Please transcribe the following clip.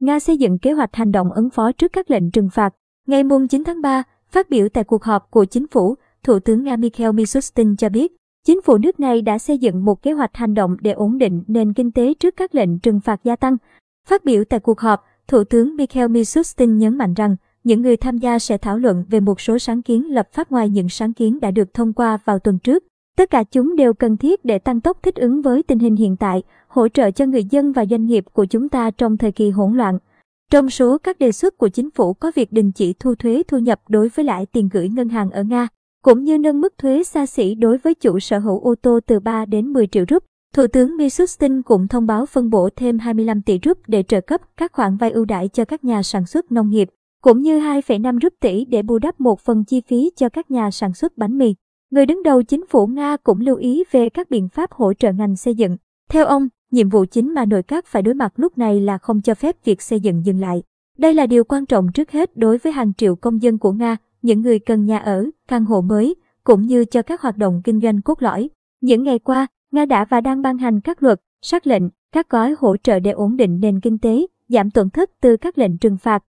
Nga xây dựng kế hoạch hành động ứng phó trước các lệnh trừng phạt. Ngày 9 tháng 3, phát biểu tại cuộc họp của chính phủ, Thủ tướng Nga Mikhail Mishustin cho biết, chính phủ nước này đã xây dựng một kế hoạch hành động để ổn định nền kinh tế trước các lệnh trừng phạt gia tăng. Phát biểu tại cuộc họp, Thủ tướng Mikhail Mishustin nhấn mạnh rằng, những người tham gia sẽ thảo luận về một số sáng kiến lập pháp ngoài những sáng kiến đã được thông qua vào tuần trước. Tất cả chúng đều cần thiết để tăng tốc thích ứng với tình hình hiện tại, hỗ trợ cho người dân và doanh nghiệp của chúng ta trong thời kỳ hỗn loạn. Trong số các đề xuất của chính phủ có việc đình chỉ thu thuế thu nhập đối với lãi tiền gửi ngân hàng ở Nga, cũng như nâng mức thuế xa xỉ đối với chủ sở hữu ô tô từ 3 đến 10 triệu rúp. Thủ tướng Mishustin cũng thông báo phân bổ thêm 25 tỷ rúp để trợ cấp các khoản vay ưu đãi cho các nhà sản xuất nông nghiệp, cũng như 2,5 rúp tỷ để bù đắp một phần chi phí cho các nhà sản xuất bánh mì. Người đứng đầu chính phủ Nga cũng lưu ý về các biện pháp hỗ trợ ngành xây dựng. Theo ông, nhiệm vụ chính mà nội các phải đối mặt lúc này là không cho phép việc xây dựng dừng lại. Đây là điều quan trọng trước hết đối với hàng triệu công dân của Nga, những người cần nhà ở, căn hộ mới, cũng như cho các hoạt động kinh doanh cốt lõi. Những ngày qua, Nga đã và đang ban hành các luật, sắc lệnh, các gói hỗ trợ để ổn định nền kinh tế, giảm tổn thất từ các lệnh trừng phạt,